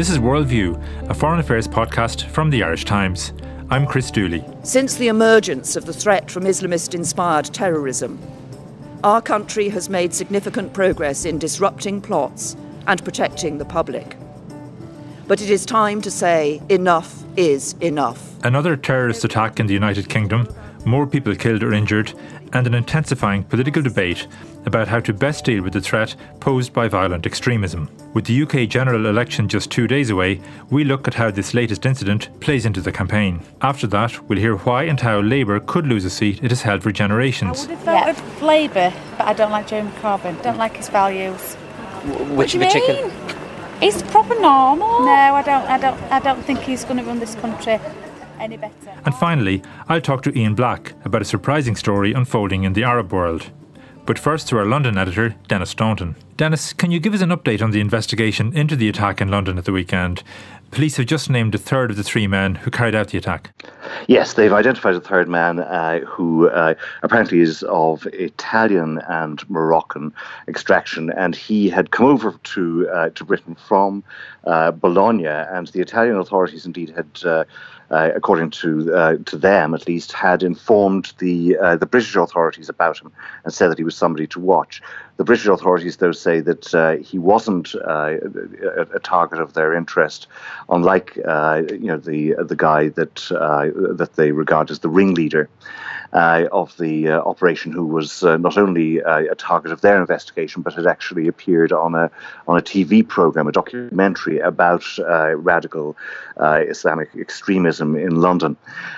This is Worldview, a foreign affairs podcast from the Irish Times. I'm Chris Dooley. Since the emergence of the threat from Islamist inspired terrorism, our country has made significant progress in disrupting plots and protecting the public. But it is time to say enough is enough. Another terrorist attack in the United Kingdom, more people killed or injured, and an intensifying political debate about how to best deal with the threat posed by violent extremism. With the UK general election just two days away, we look at how this latest incident plays into the campaign. After that, we'll hear why and how Labour could lose a seat it has held for generations. I would have voted yeah. Labour, but I don't like Jeremy Corbyn. Don't like his values. Which in particular? Mean? He's proper normal. No, I don't. I don't. I don't think he's going to run this country any better. And finally, I'll talk to Ian Black about a surprising story unfolding in the Arab world. But first to our London editor, Denis Staunton. Denis, can you give us an update on the investigation into the attack in London at the weekend? Police have just named a third of the three men who carried out the attack. Yes, they've identified a third man uh, who uh, apparently is of Italian and Moroccan extraction, and he had come over to uh, to Britain from uh, Bologna, and the Italian authorities indeed had uh, uh, according to uh, to them at least, had informed the uh, the British authorities about him and said that he was somebody to watch. The British authorities, though, say that uh, he wasn't uh, a, a, target of their interest, unlike uh, you know the the guy that that they regard as the ringleader uh, of the uh, operation, who was uh, not only uh, a target of their investigation, but had actually appeared on a on a TV program, a documentary about uh, radical uh, Islamic extremism in London.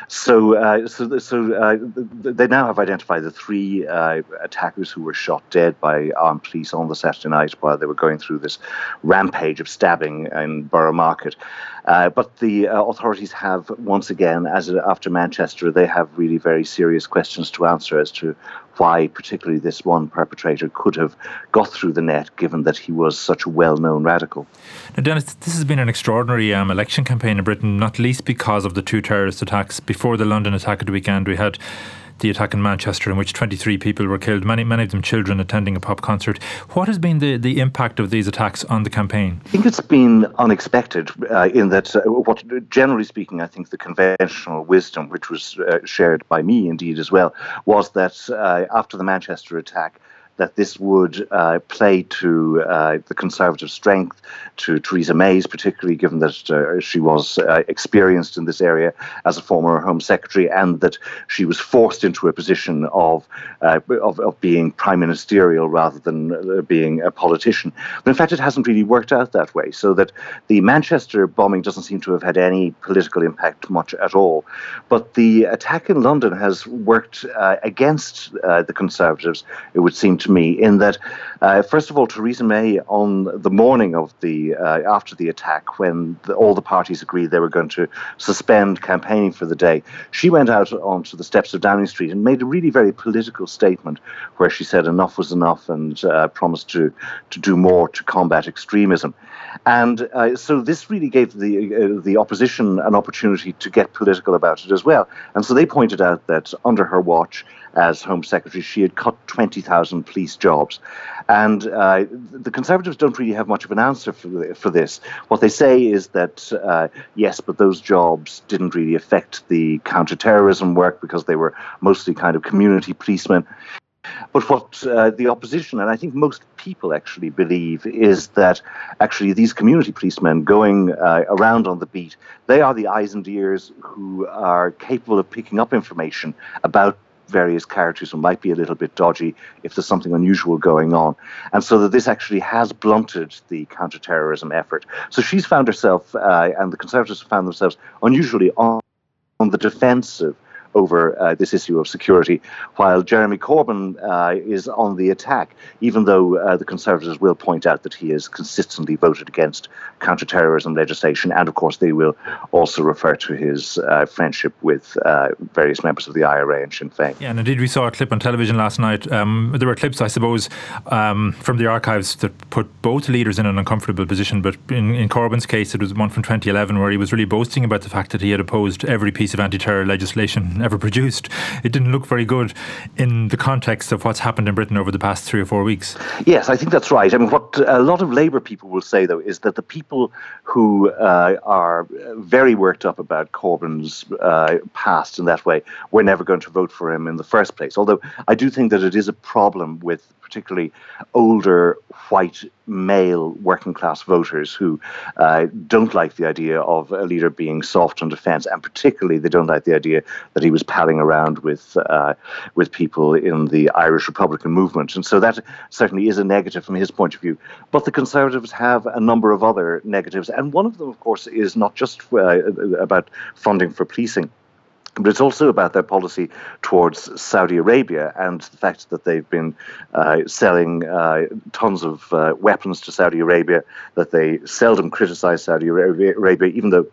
So, so, so they now have identified the three attackers who were shot dead by armed police on the Saturday night while they were going through this rampage of stabbing in Borough Market. Uh, but the uh, authorities have, once again, as after Manchester, they have really very serious questions to answer as to why, particularly this one perpetrator, could have got through the net, given that he was such a well-known radical. Now, Denis, this has been an extraordinary um, election campaign in Britain, not least because of the two terrorist attacks. Before the London attack at the weekend, we had the attack in Manchester, in which 23 people were killed, many, many of them children attending a pop concert. What has been the, the impact of these attacks on the campaign? I think it's been unexpected uh, in that, uh, what generally speaking, I think the conventional wisdom, which was uh, shared by me indeed as well, was that uh, after the Manchester attack, that this would uh, play to uh, the Conservative strength, to Theresa May's, particularly given that uh, she was uh, experienced in this area as a former Home Secretary, and that she was forced into a position of uh, of, of, being prime ministerial rather than uh, being a politician. But in fact, it hasn't really worked out that way. So that the Manchester bombing doesn't seem to have had any political impact much at all. But the attack in London has worked against the Conservatives. It would seem to me in that, uh, first of all, Theresa May on the morning of the uh, after the attack, when the, all the parties agreed they were going to suspend campaigning for the day, she went out onto the steps of Downing Street and made a really very political statement where she said enough was enough and uh, promised to to do more to combat extremism. And uh, so this really gave the uh, the opposition an opportunity to get political about it as well. And so they pointed out that under her watch as Home Secretary, she had cut 20,000 police jobs. And uh, the Conservatives don't really have much of an answer for, for this. What they say is that, uh, yes, but those jobs didn't really affect the counterterrorism work because they were mostly kind of community policemen. But what uh, the opposition, and I think most people actually believe, is that actually these community policemen going uh, around on the beat, they are the eyes and ears who are capable of picking up information about various characters who might be a little bit dodgy if there's something unusual going on. And so that this actually has blunted the counterterrorism effort. So she's found herself, uh, and the Conservatives have found themselves unusually on, on the defensive over uh, this issue of security, while Jeremy Corbyn uh, is on the attack, even though uh, the Conservatives will point out that he has consistently voted against counterterrorism legislation. And of course, they will also refer to his uh, friendship with uh, various members of the IRA and Sinn Féin. Yeah, and indeed, we saw a clip on television last night. Um, there were clips, I suppose, um, from the archives that put both leaders in an uncomfortable position. But in, in Corbyn's case, it was one from 2011 where he was really boasting about the fact that he had opposed every piece of anti terror legislation ever produced. It didn't look very good in the context of what's happened in Britain over the past three or four weeks. Yes, I think that's right. I mean, what a lot of Labour people will say, though, is that the people who uh, are very worked up about Corbyn's uh, past in that way were never going to vote for him in the first place. Although I do think that it is a problem with particularly older white male working class voters who uh, don't like the idea of a leader being soft on defence, and particularly they don't like the idea that he was palling around with uh, with people in the Irish Republican movement, and so that certainly is a negative from his point of view. But the Conservatives have a number of other negatives, and one of them, of course, is not just uh, about funding for policing but it's also about their policy towards Saudi Arabia and the fact that they've been uh, selling uh, tons of uh, weapons to Saudi Arabia, that they seldom criticize Saudi Arabia, even though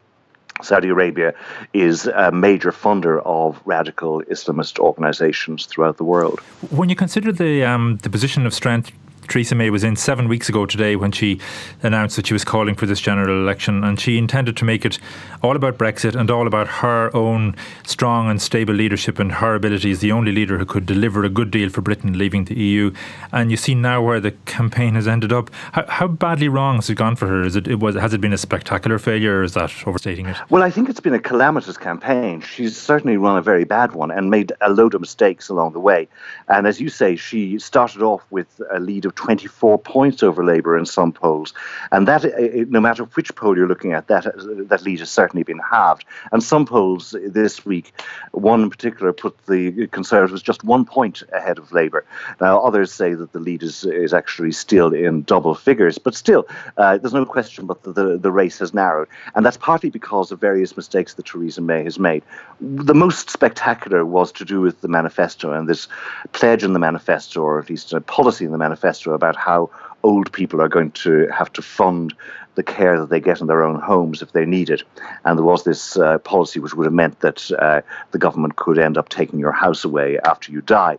Saudi Arabia is a major funder of radical Islamist organizations throughout the world. When you consider the um, the position of strength Theresa May was in seven weeks ago today when she announced that she was calling for this general election, and she intended to make it all about Brexit and all about her own strong and stable leadership and her ability as the only leader who could deliver a good deal for Britain leaving the EU. And you see now where the campaign has ended up. How, how badly wrong has it gone for her? Is it, it was has it been a spectacular failure, or is that overstating it? Well, I think it's been a calamitous campaign. She's certainly run a very bad one and made a load of mistakes along the way. And as you say, she started off with a lead of 24 points over Labour in some polls. And that, uh, uh, no matter which poll you're looking at, that, that lead has certainly been halved. And some polls this week, one in particular, put the Conservatives just one point ahead of Labour. Now, others say that the lead is, is actually still in double figures. But still, uh, there's no question but the, the, the race has narrowed. And that's partly because of various mistakes that Theresa May has made. The most spectacular was to do with the manifesto and this pledge in the manifesto, or at least a policy in the manifesto about how old people are going to have to fund the care that they get in their own homes if they need it. And there was this uh, policy which would have meant that uh, the government could end up taking your house away after you die.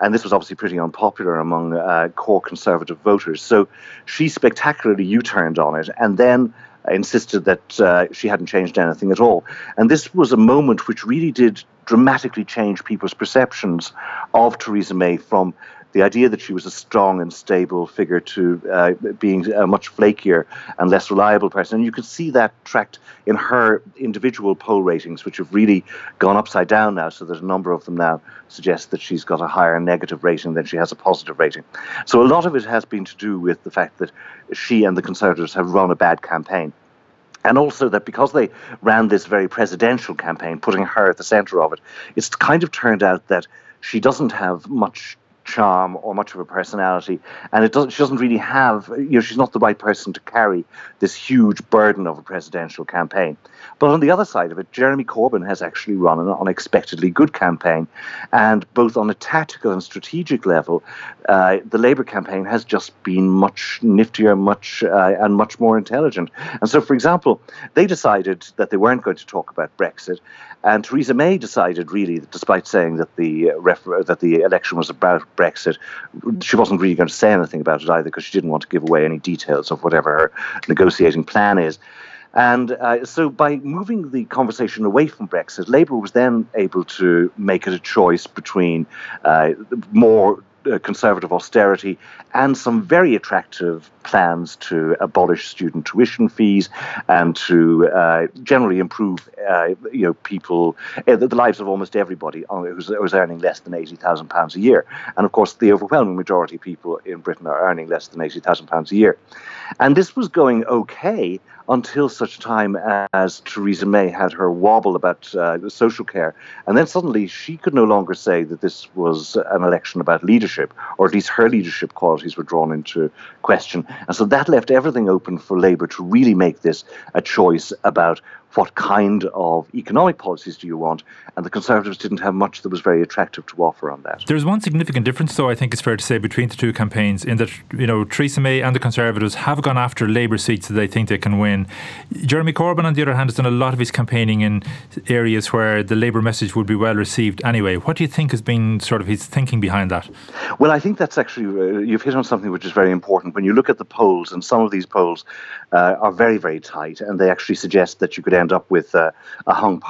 And this was obviously pretty unpopular among uh, core conservative voters. So she spectacularly U turned on it and then insisted that uh, she hadn't changed anything at all. And this was a moment which really did dramatically change people's perceptions of Theresa May from the idea that she was a strong and stable figure to uh, being a much flakier and less reliable person. And you can see that tracked in her individual poll ratings, which have really gone upside down now. So there's a number of them now suggest that she's got a higher negative rating than she has a positive rating. So a lot of it has been to do with the fact that she and the Conservatives have run a bad campaign. And also that because they ran this very presidential campaign, putting her at the center of it, it's kind of turned out that she doesn't have much charm or much of a personality, and it doesn't. She doesn't really have. You know, she's not the right person to carry this huge burden of a presidential campaign. But on the other side of it, Jeremy Corbyn has actually run an unexpectedly good campaign, and both on a tactical and strategic level, uh, the Labour campaign has just been much niftier, much uh, and much more intelligent. And so, for example, they decided that they weren't going to talk about Brexit, and Theresa May decided, really, that despite saying that the uh, refer- that the election was about Brexit, she wasn't really going to say anything about it either because she didn't want to give away any details of whatever her negotiating plan is. And uh, so, by moving the conversation away from Brexit, Labour was then able to make it a choice between uh, more uh, conservative austerity and some very attractive plans to abolish student tuition fees and to uh, generally improve, uh, you know, people uh, the lives of almost everybody who's, who's earning less than eighty thousand pounds a year. And of course, the overwhelming majority of people in Britain are earning less than eighty thousand pounds a year. And this was going okay until such time as Theresa May had her wobble about uh, social care. And then suddenly she could no longer say that this was an election about leadership, or at least her leadership qualities were drawn into question. And so that left everything open for Labour to really make this a choice about what kind of economic policies do you want? And the Conservatives didn't have much that was very attractive to offer on that. There's one significant difference, though, I think it's fair to say, between the two campaigns, in that, you know, Theresa May and the Conservatives have gone after Labour seats that they think they can win. Jeremy Corbyn, on the other hand, has done a lot of his campaigning in areas where the Labour message would be well received anyway. What do you think has been sort of his thinking behind that? Well, I think that's actually, uh, you've hit on something which is very important. When you look at the polls, and some of these polls uh, are very, very tight, and they actually suggest that you could end up with uh, a hung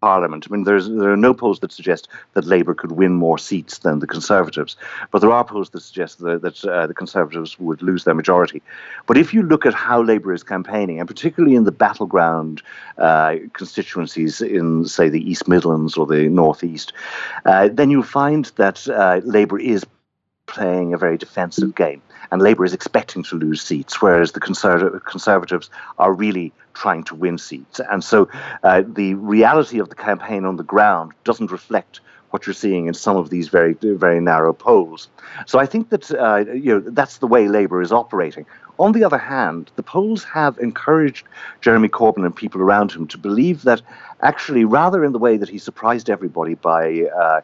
Parliament. I mean, there's, there are no polls that suggest that Labour could win more seats than the Conservatives, but there are polls that suggest that, that uh, the Conservatives would lose their majority. But if you look at how Labour is campaigning, and particularly in the battleground uh, constituencies in, say, the East Midlands or the North East, uh, then you'll find that uh, Labour is playing a very defensive game and Labour is expecting to lose seats, whereas the conserv- Conservatives are really trying to win seats. And so uh, the reality of the campaign on the ground doesn't reflect what you're seeing in some of these very very narrow polls. So I think that uh, you know that's the way Labour is operating. On the other hand, the polls have encouraged Jeremy Corbyn and people around him to believe that actually, rather in the way that he surprised everybody by uh,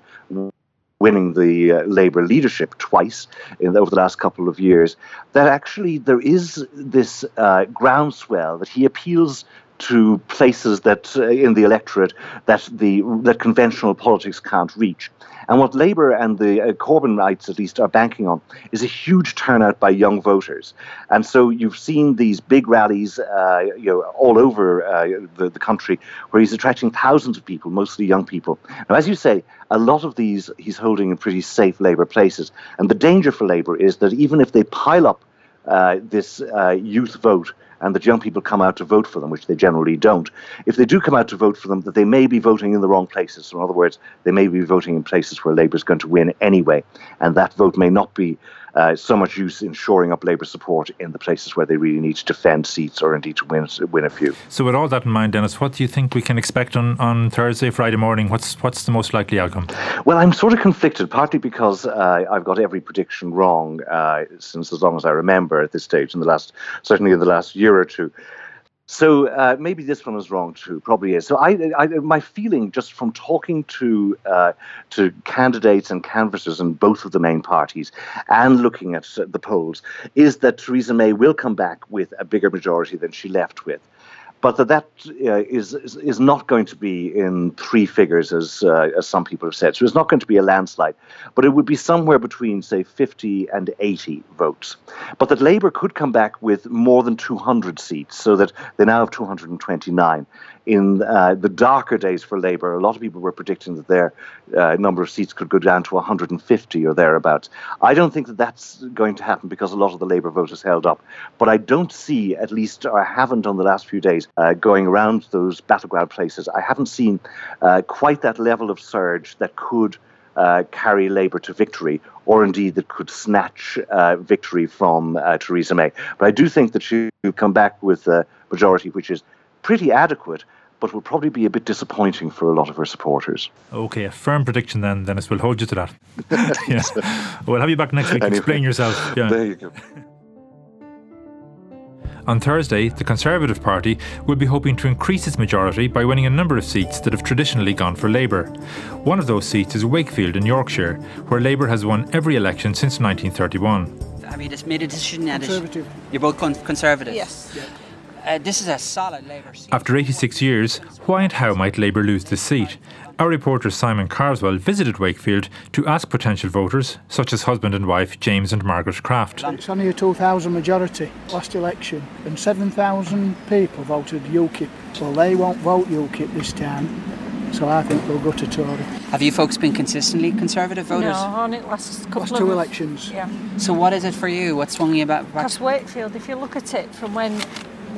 winning the uh, Labour leadership twice in, over the last couple of years, that actually there is this uh, groundswell that he appeals to places that uh, in the electorate that the that conventional politics can't reach. And what Labour and the uh, Corbynites, at least, are banking on is a huge turnout by young voters. And so you've seen these big rallies, uh, you know, all over uh, the, the country, where he's attracting thousands of people, mostly young people. Now, as you say, a lot of these he's holding in pretty safe Labour places. And the danger for Labour is that even if they pile up uh, this uh, youth vote and that young people come out to vote for them, which they generally don't, if they do come out to vote for them, that they may be voting in the wrong places. In other words, they may be voting in places where Labour is going to win anyway, and that vote may not be uh, so much use in shoring up Labour support in the places where they really need to defend seats or indeed to win win a few. So, with all that in mind, Denis, what do you think we can expect on, on Thursday, Friday morning? What's what's the most likely outcome? Well, I'm sort of conflicted, partly because uh, I've got every prediction wrong uh, since as long as I remember at this stage in the last certainly in the last year or two. So uh, maybe this one is wrong too. Probably is. So I, I my feeling just from talking to uh, to candidates and canvassers in both of the main parties and looking at the polls is that Theresa May will come back with a bigger majority than she left with but that that uh, is, is not going to be in three figures as uh, as some people have said. So it's not going to be a landslide, but it would be somewhere between say 50 and 80 votes. But that Labour could come back with more than 200 seats, so that they now have 229 in uh, the darker days for Labour, a lot of people were predicting that their uh, number of seats could go down to 150 or thereabouts. I don't think that that's going to happen because a lot of the Labour voters held up. But I don't see, at least, or I haven't on the last few days, uh, going around those battleground places, I haven't seen uh, quite that level of surge that could. Uh, carry Labour to victory, or indeed that could snatch uh, victory from uh, Theresa May. But I do think that she'll come back with a majority which is pretty adequate, but will probably be a bit disappointing for a lot of her supporters. Okay, a firm prediction then, Denis. We'll hold you to that. yeah. We'll have you back next week. Anyway, Explain yourself. Yeah. There you go. On Thursday, the Conservative Party will be hoping to increase its majority by winning a number of seats that have traditionally gone for Labour. One of those seats is Wakefield in Yorkshire, where Labour has won every election since 1931. Have you just made a decision? Conservative. You're both con- conservative? Yes. Yeah. Uh, this is a solid Labour seat. After 86 years, why and how might Labour lose this seat? Our reporter Simon Carswell visited Wakefield to ask potential voters, such as husband and wife James and Margaret Craft. It's only a 2,000 majority last election, and 7,000 people voted UKIP. Well, they won't vote UKIP this time, so I think they'll go to Tory. Have you folks been consistently Conservative voters? No, only last couple last of two elections. Yeah. So what is it for you? What's swung you back? Because Wakefield, if you look at it from when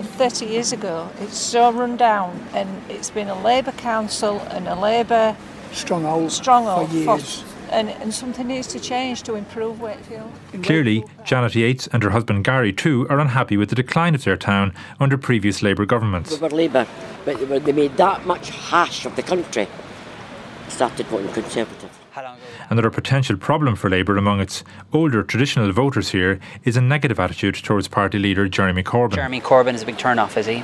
30 years ago, it's so run down, and it's been a Labour council and a Labour stronghold, stronghold for years. For, and, and something needs to change to improve Wakefield. Clearly, Janet Yates and her husband Gary too are unhappy with the decline of their town under previous Labour governments. We were Labour, but they made that much hash of the country. Started voting Conservative. Another potential problem for Labour among its older traditional voters here is a negative attitude towards party leader Jeremy Corbyn. Jeremy Corbyn is a big turn off, is he?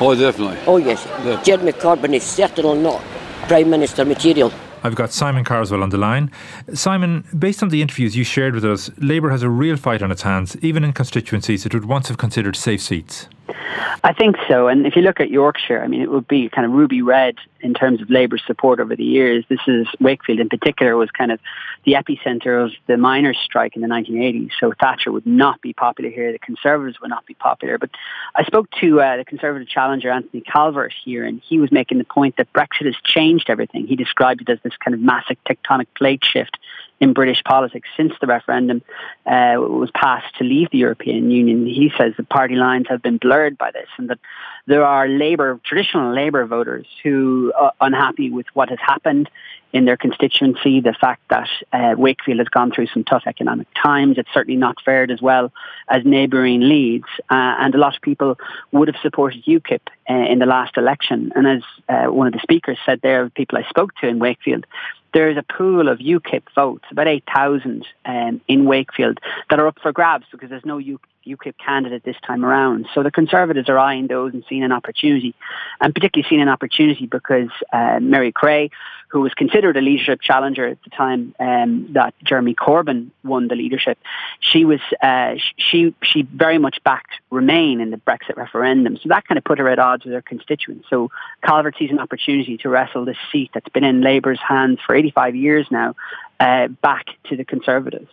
Oh, definitely. Oh, yes. Yeah. Jeremy Corbyn is certainly not Prime Minister material. I've got Simon Carswell on the line. Simon, based on the interviews you shared with us, Labour has a real fight on its hands, even in constituencies it would once have considered safe seats. I think so. And if you look at Yorkshire, I mean, it would be kind of ruby red in terms of Labour support over the years. This is Wakefield in particular was kind of the epicenter of the miners' strike in the 1980s. So Thatcher would not be popular here. The Conservatives would not be popular. But I spoke to uh, the Conservative challenger Anthony Calvert here, and he was making the point that Brexit has changed everything. He described it as this kind of massive tectonic plate shift in British politics since the referendum uh, was passed to leave the European Union. He says the party lines have been blurred by this, and that there are Labour, traditional Labour voters who are unhappy with what has happened in their constituency. The fact that uh, Wakefield has gone through some tough economic times, it's certainly not fared as well as neighbouring Leeds, uh, and a lot of people would have supported UKIP uh, in the last election. And as uh, one of the speakers said, there, people I spoke to in Wakefield there is a pool of UKIP votes, about 8,000 um, in Wakefield, that are up for grabs because there's no UKIP candidate this time around. So the Conservatives are eyeing those and seeing an opportunity, and particularly seeing an opportunity because uh, Mary Creagh, who was considered a leadership challenger at the time um, that Jeremy Corbyn won the leadership, she was uh, she she very much backed Remain in the Brexit referendum. So that kind of put her at odds with her constituents. So Calvert sees an opportunity to wrestle this seat that's been in Labour's hands for 85 years now uh, back to the Conservatives.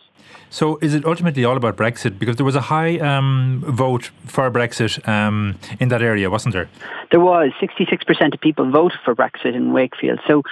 So, is it ultimately all about Brexit? Because there was a high um, vote for Brexit um, in that area, wasn't there? There was. 66% of people voted for Brexit in Wakefield. So,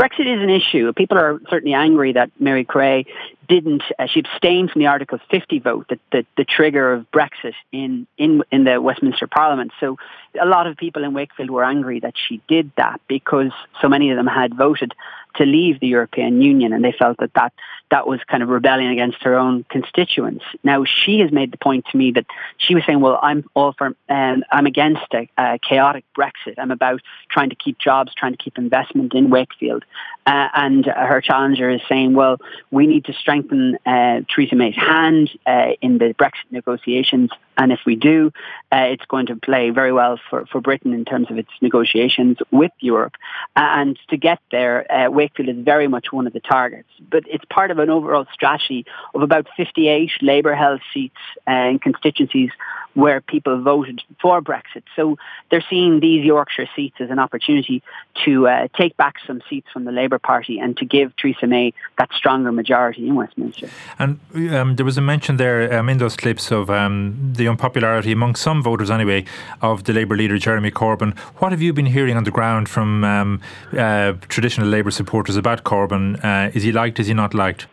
Brexit is an issue. People are certainly angry that Mary Creagh didn't, uh, she abstained from the Article 50 vote, the, the, the trigger of Brexit in, in, in the Westminster Parliament. So a lot of people in Wakefield were angry that she did that because so many of them had voted to leave the European Union and they felt that that, that was kind of rebelling against her own constituents. Now, she has made the point to me that she was saying, well, I'm all for, um, I'm against a, a chaotic Brexit. I'm about trying to keep jobs, trying to keep investment in Wakefield. Uh, and her challenger is saying, well, we need to strengthen uh, Theresa May's hand uh, in the Brexit negotiations. And if we do, uh, it's going to play very well for, for Britain in terms of its negotiations with Europe. And to get there, uh, Wakefield is very much one of the targets. But it's part of an overall strategy of about 58 Labour held seats uh, in constituencies where people voted for Brexit. So they're seeing these Yorkshire seats as an opportunity to uh, take back some seats from the Labour Party and to give Theresa May that stronger majority in Westminster. And um, there was a mention there um, in those clips of um, the unpopularity among some voters, anyway, of the Labour leader Jeremy Corbyn. What have you been hearing on the ground from um, uh, traditional Labour supporters about Corbyn? Uh, is he liked? Is he not liked?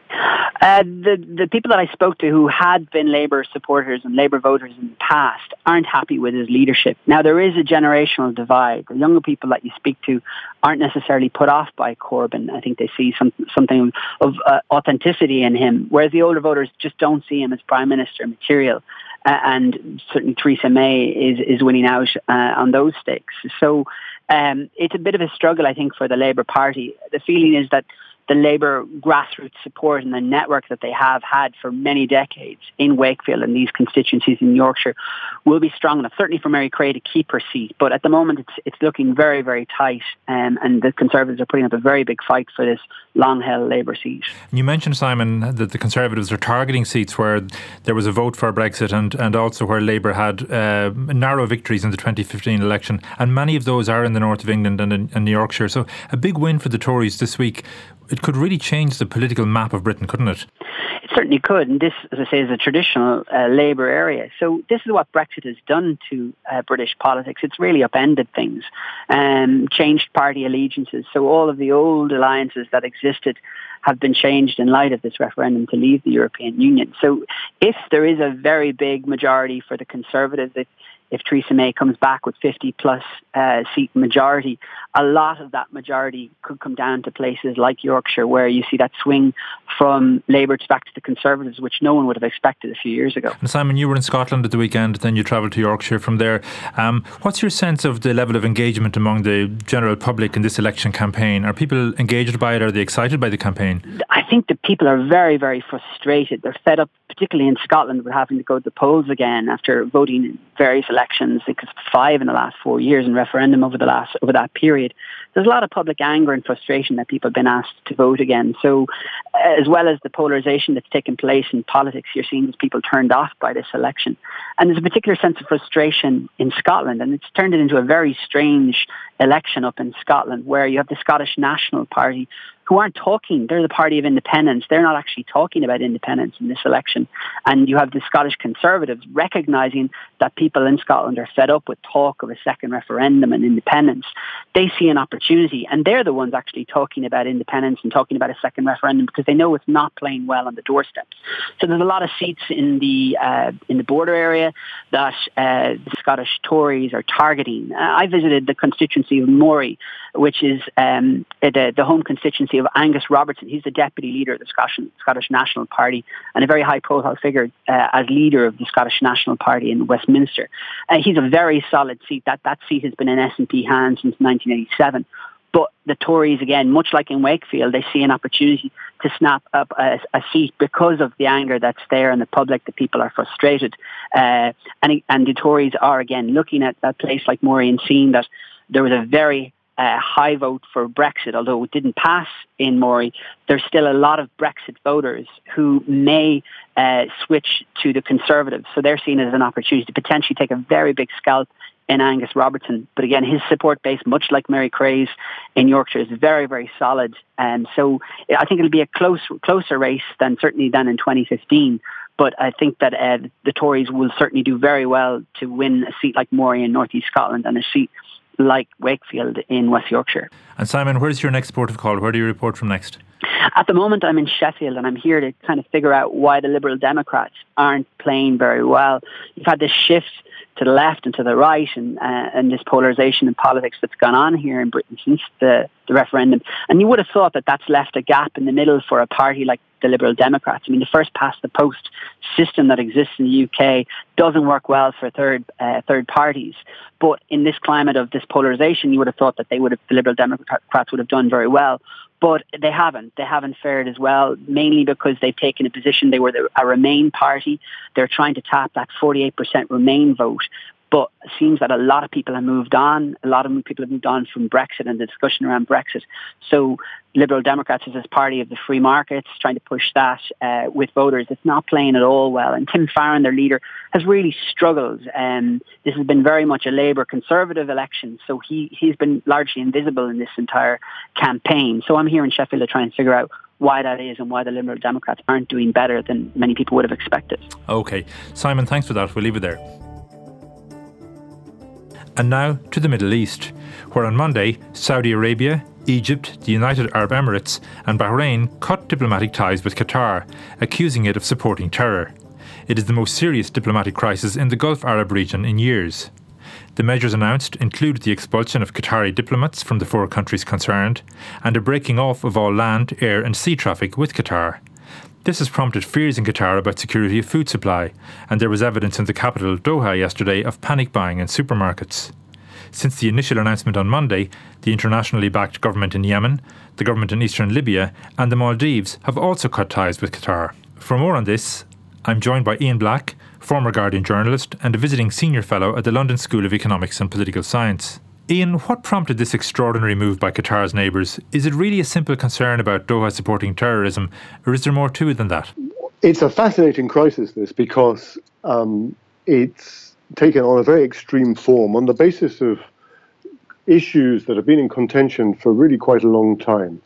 Uh, the the people that I spoke to who had been Labour supporters and Labour voters in the past aren't happy with his leadership. Now there is a generational divide. The younger people that you speak to aren't necessarily put off by Corbyn. I think they see some something of uh, authenticity in him, whereas the older voters just don't see him as prime minister material. Uh, and certainly Theresa May is is winning out uh, on those stakes. So um, it's a bit of a struggle, I think, for the Labour Party. The feeling is that the Labour grassroots support and the network that they have had for many decades in Wakefield and these constituencies in Yorkshire will be strong enough, certainly for Mary Creagh to keep her seat. But at the moment, it's, it's looking very, very tight, um, and the Conservatives are putting up a very big fight for this long held Labour seat. You mentioned, Simon, that the Conservatives are targeting seats where there was a vote for Brexit and, and also where Labour had uh, narrow victories in the 2015 election. And many of those are in the north of England and in, in Yorkshire. So a big win for the Tories this week it could really change the political map of Britain, couldn't it? It certainly could. And this, as I say, is a traditional uh, Labour area. So this is what Brexit has done to uh, British politics. It's really upended things, um, changed party allegiances. So all of the old alliances that existed have been changed in light of this referendum to leave the European Union. So if there is a very big majority for the Conservatives, if Theresa May comes back with 50 plus uh, seat majority, a lot of that majority could come down to places like Yorkshire, where you see that swing from Labour to back to the Conservatives, which no one would have expected a few years ago. And Simon, you were in Scotland at the weekend, then you travelled to Yorkshire from there. Um, what's your sense of the level of engagement among the general public in this election campaign? Are people engaged by it? Are they excited by the campaign? I think that people are very, very frustrated. They're fed up, particularly in Scotland, with having to go to the polls again after voting in various elections, because five in the last four years and referendum over the last over that period. There's a lot of public anger and frustration that people have been asked to vote again. So, uh, as well as the polarisation that's taken place in politics, you're seeing people turned off by this election, and there's a particular sense of frustration in Scotland, and it's turned it into a very strange election up in Scotland, where you have the Scottish National Party who aren't talking. They're the party of independence. They're not actually talking about independence in this election. And you have the Scottish Conservatives recognizing that people in Scotland are fed up with talk of a second referendum and independence. They see an opportunity, and they're the ones actually talking about independence and talking about a second referendum because they know it's not playing well on the doorsteps. So there's a lot of seats in the uh, in the border area that uh, the Scottish Tories are targeting. Uh, I visited the constituency of Moray, which is um, the, the home constituency of Angus Robertson. He's the deputy leader of the Scottish, Scottish National Party and a very high profile figure uh, as leader of the Scottish National Party in Westminster. Uh, he's a very solid seat. That, that seat has been in SNP hands since 1987. But the Tories, again, much like in Wakefield, they see an opportunity to snap up a, a seat because of the anger that's there in the public, the people are frustrated. Uh, and, and the Tories are, again, looking at a place like and seeing that there was a very uh, high vote for Brexit, although it didn't pass in Moray, there's still a lot of Brexit voters who may uh, switch to the Conservatives. So they're seen as an opportunity to potentially take a very big scalp in Angus Robertson. But again, his support base, much like Mary Creagh in Yorkshire, is very, very solid. And so I think it'll be a close, closer race than certainly than in 2015. But I think that uh, the Tories will certainly do very well to win a seat like Moray in North East Scotland and a seat like Wakefield in West Yorkshire. And Simon, where's your next port of call? Where do you report from next? At the moment, I'm in Sheffield and I'm here to kind of figure out why the Liberal Democrats aren't playing very well. You've had this shift to the left and to the right and, uh, and this polarisation in politics that's gone on here in Britain since the, the referendum. And you would have thought that that's left a gap in the middle for a party like the Liberal Democrats. I mean, the first past the post system that exists in the UK doesn't work well for third uh, third parties. But in this climate of this polarisation, you would have thought that they would have the Liberal Democrats would have done very well but they haven't. They haven't fared as well, mainly because they've taken a position. They were a Remain party. They're trying to tap that 48% Remain vote. But it seems that a lot of people have moved on. A lot of people have moved on from Brexit and the discussion around Brexit. So Liberal Democrats is as party of the free markets, trying to push that uh, with voters. It's not playing at all well. And Tim Farron, their leader, has really struggled. Um, this has been very much a Labour Conservative election, so he, he's been largely invisible in this entire campaign. So I'm here in Sheffield to try and figure out why that is and why the Liberal Democrats aren't doing better than many people would have expected. Okay. Simon, thanks for that. We'll leave it there. And now to the Middle East, where on Monday, Saudi Arabia, Egypt, the United Arab Emirates, and Bahrain cut diplomatic ties with Qatar, accusing it of supporting terror. It is the most serious diplomatic crisis in the Gulf Arab region in years. The measures announced include the expulsion of Qatari diplomats from the four countries concerned and a breaking off of all land, air, and sea traffic with Qatar. This has prompted fears in Qatar about security of food supply, and there was evidence in the capital, Doha, yesterday of panic buying in supermarkets. Since the initial announcement on Monday, the internationally backed government in Yemen, the government in eastern Libya, and the Maldives have also cut ties with Qatar. For more on this, I'm joined by Ian Black, former Guardian journalist and a visiting senior fellow at the London School of Economics and Political Science. Ian, what prompted this extraordinary move by Qatar's neighbours? Is it really a simple concern about Doha supporting terrorism, or is there more to it than that? It's a fascinating crisis, this, because um, it's taken on a very extreme form on the basis of issues that have been in contention for really quite a long time.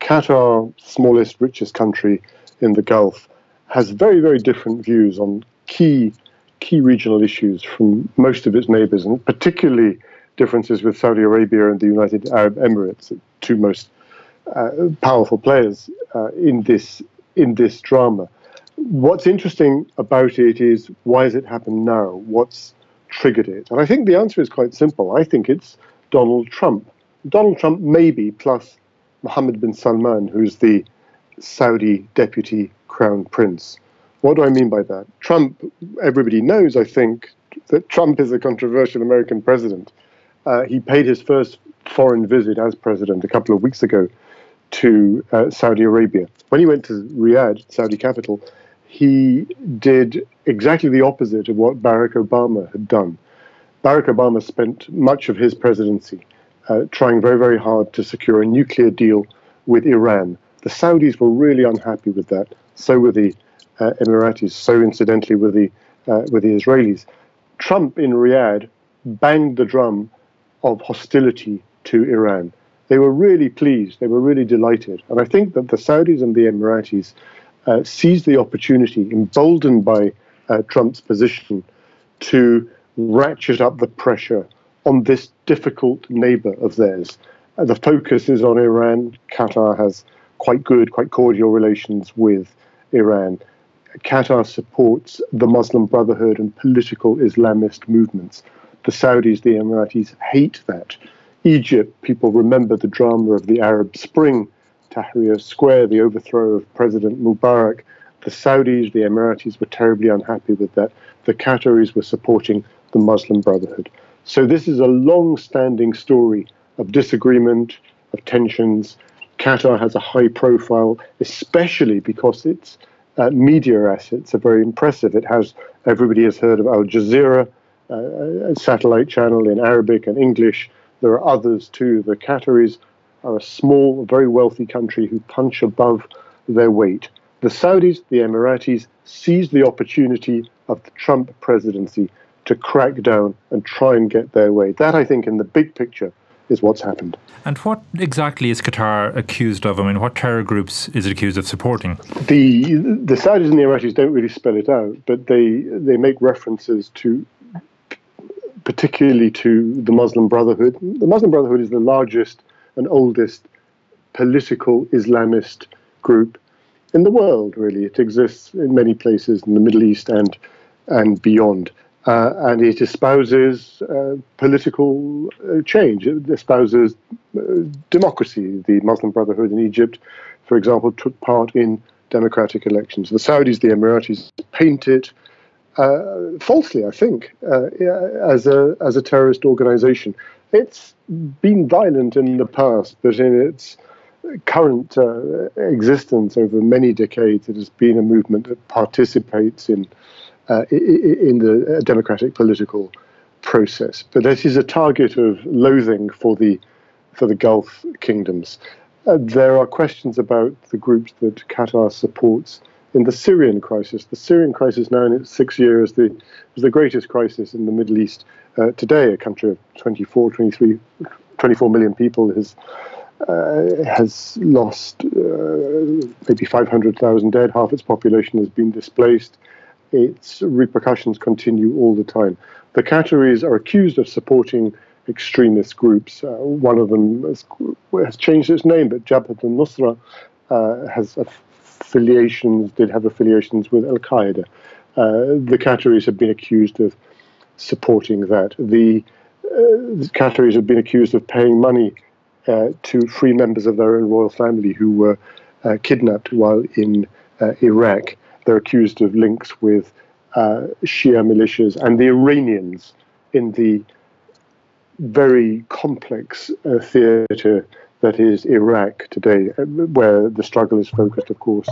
Qatar, smallest, richest country in the Gulf, has very, very different views on key key regional issues from most of its neighbors, and particularly differences with Saudi Arabia and the United Arab Emirates, two most uh, powerful players uh, in this in this drama. What's interesting about it is why has it happened now? What's triggered it? And I think the answer is quite simple. I think it's Donald Trump. Donald Trump, maybe, plus Mohammed bin Salman, who's the Saudi deputy crown prince. What do I mean by that? Trump, everybody knows, I think, that Trump is a controversial American president. Uh, he paid his first foreign visit as president a couple of weeks ago to uh, Saudi Arabia. When he went to Riyadh, Saudi capital, he did exactly the opposite of what Barack Obama had done. Barack Obama spent much of his presidency uh, trying very, very hard to secure a nuclear deal with Iran. The Saudis were really unhappy with that. So were the uh, Emiratis. So incidentally were the uh, with the Israelis. Trump in Riyadh banged the drum of hostility to Iran. They were really pleased. They were really delighted. And I think that the Saudis and the Emiratis uh, seized the opportunity, emboldened by uh, Trump's position, to ratchet up the pressure on this difficult neighbor of theirs. Uh, the focus is on Iran. Qatar has quite good, quite cordial relations with Iran. Qatar supports the Muslim Brotherhood and political Islamist movements. The Saudis, the Emiratis, hate that. Egypt, people remember the drama of the Arab Spring, Tahrir Square, the overthrow of President Mubarak. The Saudis, the Emiratis were terribly unhappy with that. The Qataris were supporting the Muslim Brotherhood. So this is a long standing story of disagreement, of tensions. Qatar has a high profile, especially because its uh, media assets are very impressive. It has, everybody has heard of Al Jazeera, Uh, a satellite channel in Arabic and English. There are others too. The Qataris are a small, very wealthy country who punch above their weight. The Saudis, the Emiratis, seized the opportunity of the Trump presidency to crack down and try and get their way. That, I think, in the big picture, is what's happened. And what exactly is Qatar accused of? I mean, what terror groups is it accused of supporting? The the Saudis and the Emiratis don't really spell it out, but they they make references to particularly to the Muslim Brotherhood. The Muslim Brotherhood is the largest and oldest political Islamist group in the world. Really, it exists in many places in the Middle East and and beyond. Uh, and it espouses uh, political uh, change. It espouses uh, democracy. The Muslim Brotherhood in Egypt, for example, took part in democratic elections. The Saudis, the Emiratis, paint it uh, falsely, I think, uh, as a as a terrorist organization. It's been violent in the past, but in its current existence over many decades, it has been a movement that participates in uh, in the uh, democratic political process. But this is a target of loathing for the for the Gulf kingdoms. Uh, there are questions about the groups that Qatar supports in the Syrian crisis. The Syrian crisis now in its six years the, is the greatest crisis in the Middle East uh, today. A country of 24, 23, 24 million people has uh, has lost uh, maybe 500,000 dead. Half its population has been displaced its repercussions continue all the time. The Qataris are accused of supporting extremist groups. Uh, one of them has, has, changed its name, but Jabhat al-Nusra uh, has affiliations, did have affiliations with Al Qaeda. Uh, the Qataris have been accused of supporting that. The, uh, the Qataris have been accused of paying money uh, to free members of their own royal family who were kidnapped while in Iraq. They're accused of links with uh, Shia militias and the Iranians in the very complex uh, theatre that is Iraq today, uh, where the struggle is focused, of course,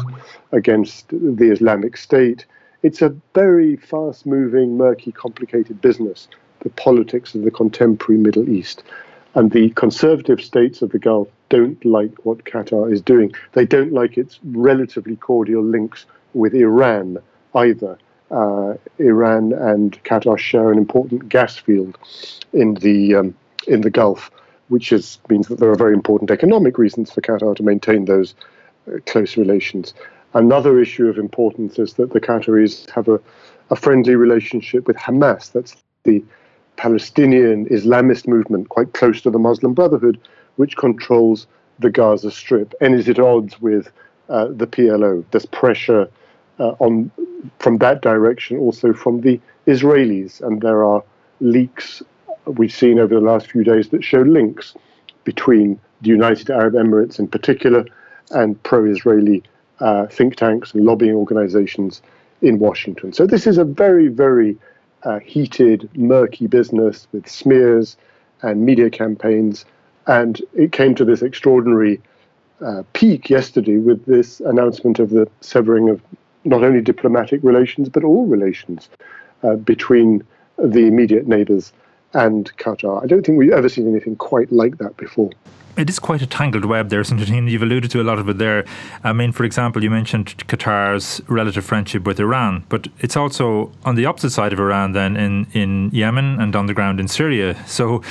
against the Islamic State. It's a very fast moving, murky, complicated business, the politics of the contemporary Middle East. And the conservative states of the Gulf don't like what Qatar is doing. They don't like its relatively cordial links with Iran either. Uh, Iran and Qatar share an important gas field in the um, in the Gulf, which means that there are very important economic reasons for Qatar to maintain those uh, close relations. Another issue of importance is that the Qataris have a, a friendly relationship with Hamas. That's the Palestinian Islamist movement, quite close to the Muslim Brotherhood, which controls the Gaza Strip and is at odds with uh, the PLO. There's pressure uh, on from that direction, also from the Israelis. And there are leaks we've seen over the last few days that show links between the United Arab Emirates in particular and pro-Israeli uh, think tanks and lobbying organizations in Washington. So this is a very, very uh, heated, murky business with smears and media campaigns. And it came to this extraordinary uh, peak yesterday with this announcement of the severing of not only diplomatic relations but all relations uh, between the immediate neighbours and Qatar. I don't think we've ever seen anything quite like that before. It is quite a tangled web there, isn't it? You've alluded to a lot of it there. I mean, for example, you mentioned Qatar's relative friendship with Iran, but it's also on the opposite side of Iran then in, in Yemen and on the ground in Syria. So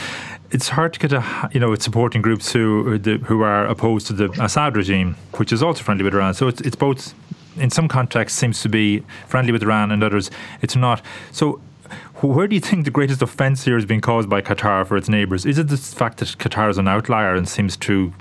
it's hard to get a you know it's supporting groups who who are opposed to the Assad regime, which is also friendly with Iran. So it's it's both in some contexts seems to be friendly with Iran, and others it's not. So where do you think the greatest offence here is being caused by Qatar for its neighbours? Is it the fact that Qatar is an outlier and seems to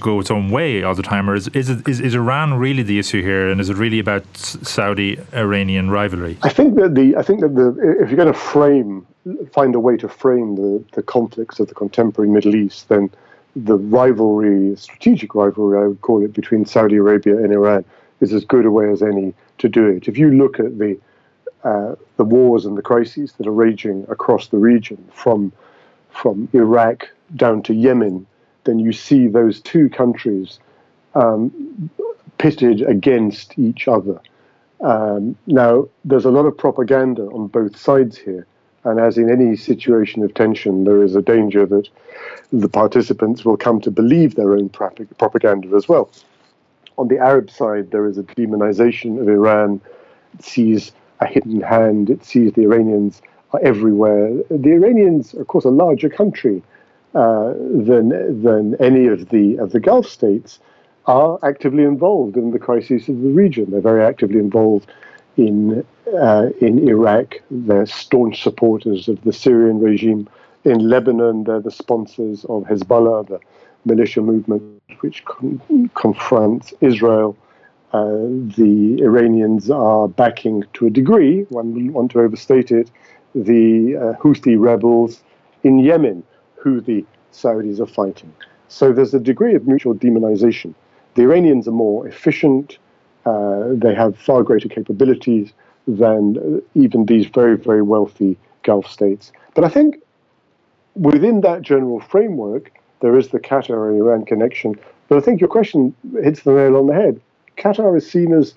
go its own way all the time, or is is, it, is, is Iran really the issue here, and is it really about Saudi Iranian rivalry? I think that the I think that the if you're going to frame find a way to frame the the conflicts of the contemporary Middle East, then the rivalry, strategic rivalry, I would call it, between Saudi Arabia and Iran is as good a way as any to do it. If you look at the uh, the wars and the crises that are raging across the region, from from Iraq down to Yemen, then you see those two countries um, pitted against each other. Um, now, there's a lot of propaganda on both sides here, and as in any situation of tension, there is a danger that the participants will come to believe their own propaganda as well. On the Arab side, there is a demonization of Iran, sees a hidden hand. It sees the Iranians are everywhere. The Iranians, of course, a larger country uh, than than any of the of the Gulf states, are actively involved in the crises of the region. They're very actively involved in uh, in Iraq. They're staunch supporters of the Syrian regime. In Lebanon, they're the sponsors of Hezbollah, the militia movement which con- confronts Israel. Uh, the Iranians are backing, to a degree, one wouldn't want to overstate it, the uh, Houthi rebels in Yemen, who the Saudis are fighting. So there's a degree of mutual demonization. The Iranians are more efficient, uh, they have far greater capabilities than uh, even these very, very wealthy Gulf states. But I think within that general framework, there is the Qatar Iran connection. But I think your question hits the nail on the head. Qatar is seen as,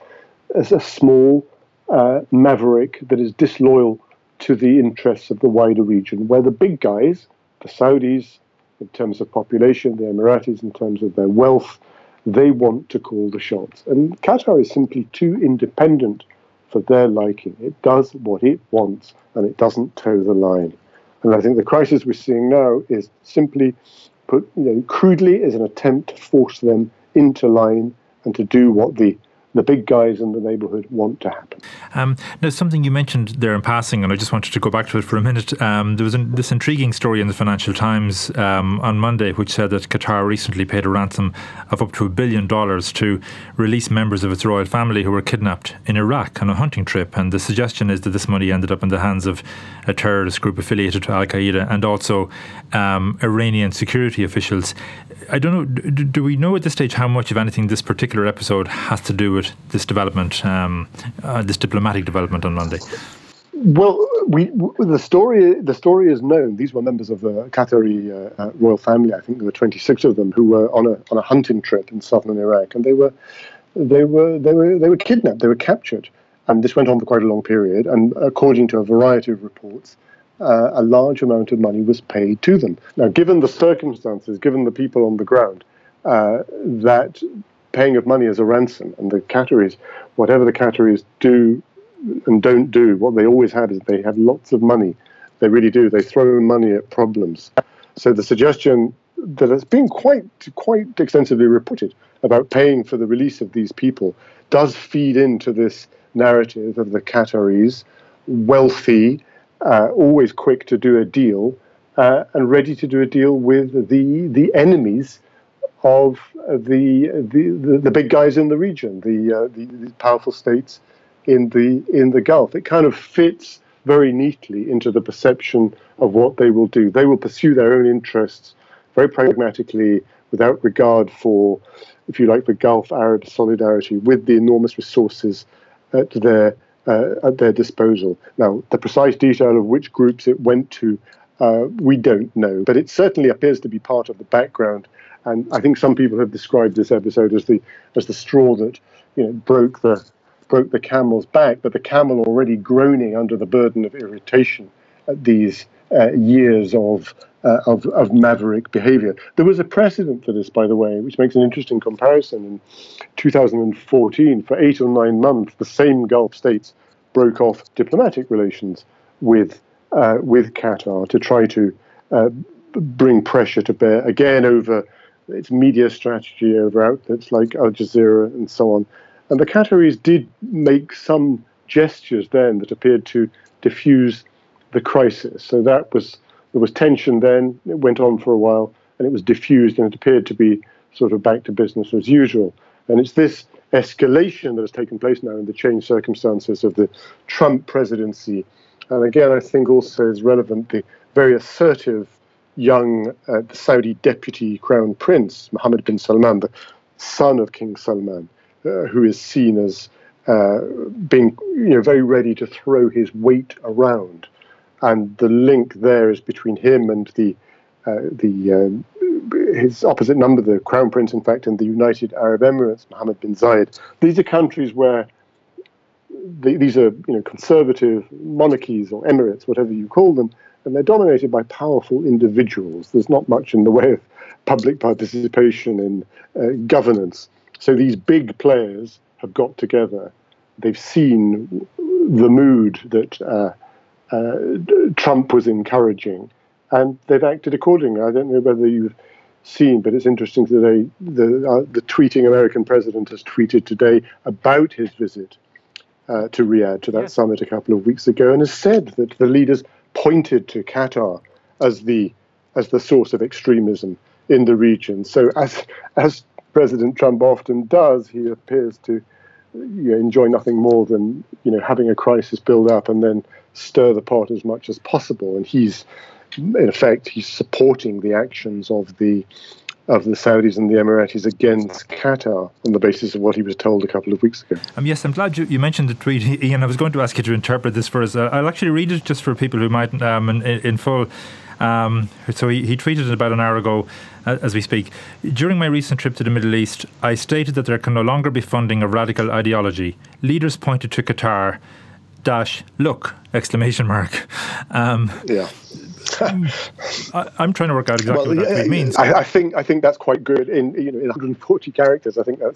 as a small uh, maverick that is disloyal to the interests of the wider region, where the big guys, the Saudis, in terms of population, the Emiratis, in terms of their wealth, they want to call the shots. And Qatar is simply too independent for their liking. It does what it wants and it doesn't toe the line. And I think the crisis we're seeing now is simply put, you know, crudely as an attempt to force them into line and to do what the the big guys in the neighbourhood want to happen. Um, now, something you mentioned there in passing, and I just wanted to go back to it for a minute. Um, there was an, this intriguing story in the Financial Times um, on Monday, which said that Qatar recently paid a ransom of up to a billion dollars to release members of its royal family who were kidnapped in Iraq on a hunting trip. And the suggestion is that this money ended up in the hands of a terrorist group affiliated to Al Qaeda and also um, Iranian security officials. I don't know. Do, do, we know at this stage how much, of anything, this particular episode has to do with this development, um, uh, this diplomatic development on Monday? Well, we, the story the story is known. These were members of the Qatari uh, uh, royal family. I think there were 26 of them who were on a on a hunting trip in southern Iraq, and they were they were they were they were kidnapped. They were captured, and this went on for quite a long period. And according to a variety of reports, uh, a large amount of money was paid to them. Now, given the circumstances, given the people on the ground, uh, that paying of money as a ransom, and the Qataris, whatever the Qataris do and don't do, what they always have is they have lots of money. They really do. They throw money at problems. So the suggestion that has been quite quite extensively reported about paying for the release of these people does feed into this narrative of the Qataris wealthy uh, always quick to do a deal uh, and ready to do a deal with the the enemies of the the, the, big guys in the region, the, uh, the, the powerful states in the in the Gulf. It kind of fits very neatly into the perception of what they will do. They will pursue their own interests very pragmatically, without regard for, if you like, the Gulf Arab solidarity with the enormous resources at their uh, at their disposal. Now, the precise detail of which groups it went to, uh, we don't know, but it certainly appears to be part of the background And I think some people have described this episode as the as the straw that you know broke the broke the camel's back, but the camel already groaning under the burden of irritation at these uh, years of, uh, of, of maverick behavior. There was a precedent for this, by the way, which makes an interesting comparison. In 2014, for eight or nine months, the same Gulf states broke off diplomatic relations with uh, with Qatar to try to uh, bring pressure to bear again over its media strategy over outlets like Al Jazeera and so on. And the Qataris did make some gestures then that appeared to diffuse the crisis. So that was there was tension then. It went on for a while, and it was diffused, and it appeared to be sort of back to business as usual. And it's this escalation that has taken place now in the changed circumstances of the Trump presidency. And again, I think also is relevant the very assertive young uh, Saudi deputy crown prince, Mohammed bin Salman, the son of King Salman, uh, who is seen as uh, being you know, very ready to throw his weight around. And the link there is between him and the uh, the uh, his opposite number, the crown prince, in fact, in the United Arab Emirates, Mohammed bin Zayed. These are countries where the, these are you know conservative monarchies or emirates, whatever you call them, and they're dominated by powerful individuals. There's not much in the way of public participation in uh, governance. So these big players have got together. They've seen the mood that uh, Trump was encouraging, and they've acted accordingly. I don't know whether you've seen, but it's interesting today. The, uh, the tweeting American president has tweeted today about his visit uh, to Riyadh to that yes. summit a couple of weeks ago, and has said that the leaders pointed to Qatar as the as the source of extremism in the region. So as as President Trump often does, he appears to you know, enjoy nothing more than you know having a crisis build up and then stir the pot as much as possible. And he's in effect he's supporting the actions of the of the Saudis and the Emiratis against Qatar on the basis of what he was told a couple of weeks ago. Um, yes, I'm glad you, you mentioned the tweet, Ian. I was going to ask you to interpret this for us. Uh, I'll actually read it just for people who might um, in, in, full. Um, so he, he, tweeted it about an hour ago uh, as we speak. During my recent trip to the Middle East, I stated that there can no longer be funding of radical ideology. Leaders pointed to Qatar. Dash look exclamation mark. Um, yeah. I, am trying to work out exactly well, what that means. I, I, think I think that's quite good. In you know, in 140 characters, I think that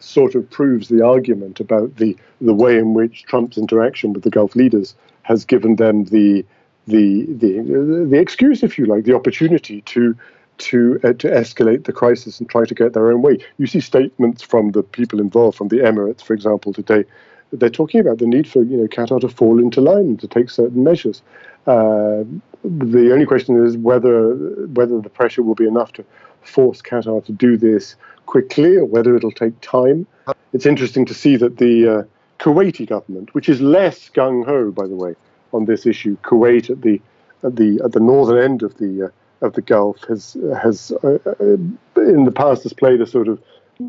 sort of proves the argument about the the way in which Trump's interaction with the Gulf leaders has given them the the the the excuse, if you like, the opportunity to to uh, to escalate the crisis and try to get their own way. You see statements from the people involved, from the Emirates, for example, today. They're talking about the need for you know Qatar to fall into line to take certain measures. Uh, the only question is whether whether the pressure will be enough to force Qatar to do this quickly or whether it'll take time. It's interesting to see that the uh, Kuwaiti government, which is less gung ho, by the way, on this issue, Kuwait at the at the at the northern end of the uh, of the Gulf has has uh, uh in the past has played a sort of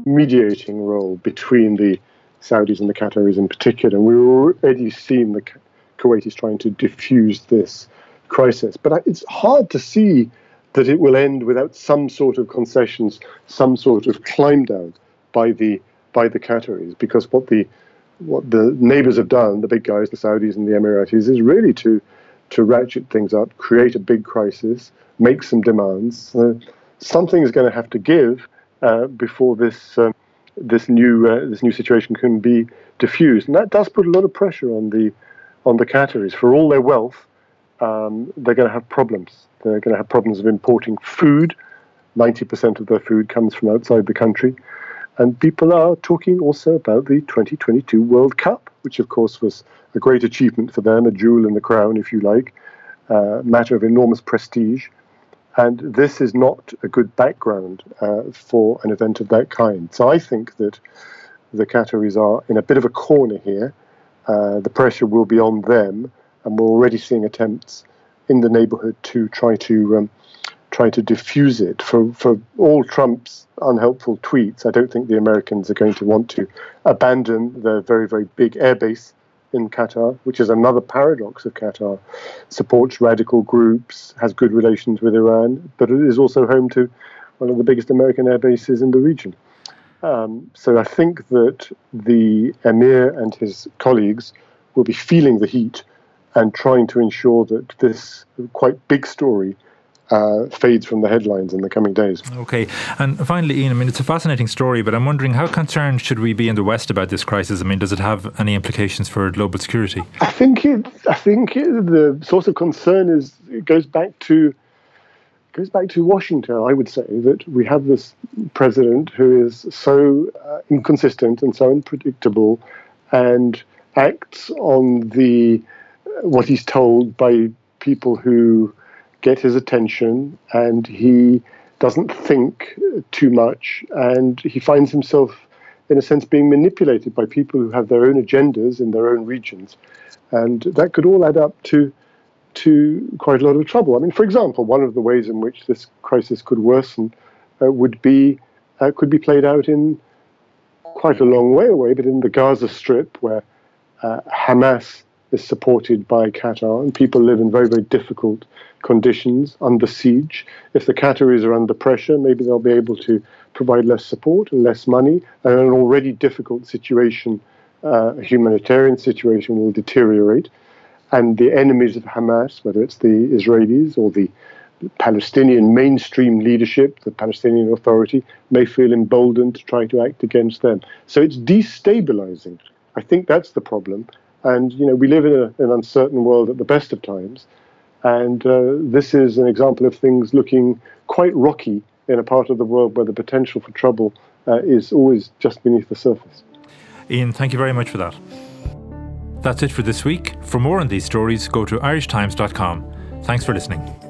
mediating role between the Saudis and the Qataris in particular. And we've already seen the Kuwaitis trying to diffuse this crisis. But it's hard to see that it will end without some sort of concessions, some sort of climb down by the by the Qataris, because what the what the neighbors have done, the big guys, the Saudis and the Emiratis, is really to to ratchet things up, create a big crisis, make some demands. Uh, something is going to have to give uh, before this um, this new uh, this new situation can be diffused, and that does put a lot of pressure on the on the Qataris. For all their wealth, um, they're going to have problems. They're going to have problems of importing food. 90% of their food comes from outside the country. And people are talking also about the 2022 World Cup, which of course was a great achievement for them, a jewel in the crown, if you like, a matter of enormous prestige. And this is not a good background uh, for an event of that kind. So I think that the Qataris are in a bit of a corner here. Uh, the pressure will be on them and we're already seeing attempts in the neighborhood to try to um, try to diffuse it. For for all Trump's unhelpful tweets, I don't think the Americans are going to want to abandon their very very big airbase in Qatar, which is another paradox of Qatar. Supports radical groups, has good relations with Iran, but it is also home to one of the biggest American air bases in the region. Um, so I think that the emir and his colleagues will be feeling the heat and trying to ensure that this quite big story uh, fades from the headlines in the coming days. Okay, and finally, Ian, I mean, it's a fascinating story, but I'm wondering how concerned should we be in the West about this crisis? I mean, does it have any implications for global security? I think it. I think it, the source of concern is it goes back to goes back to Washington. I would say that we have this president who is so uh, inconsistent and so unpredictable, and acts on the what he's told by people who get his attention and he doesn't think too much and he finds himself in a sense being manipulated by people who have their own agendas in their own regions and that could all add up to to quite a lot of trouble. I mean, for example, one of the ways in which this crisis could worsen uh, would be uh, could be played out in quite a long way away, but in the Gaza Strip, where uh, Hamas is supported by Qatar, and people live in very, very difficult conditions under siege. If the Qataris are under pressure, maybe they'll be able to provide less support and less money, and an already difficult situation, uh, a humanitarian situation, will deteriorate. And the enemies of Hamas, whether it's the Israelis or the Palestinian mainstream leadership, the Palestinian Authority, may feel emboldened to try to act against them. So it's destabilizing. I think that's the problem. And you know, we live in a, an uncertain world at the best of times, and uh, this is an example of things looking quite rocky in a part of the world where the potential for trouble uh, is always just beneath the surface. Ian, thank you very much for that. That's it for this week. For more on these stories, go to irishtimes.com. Thanks for listening.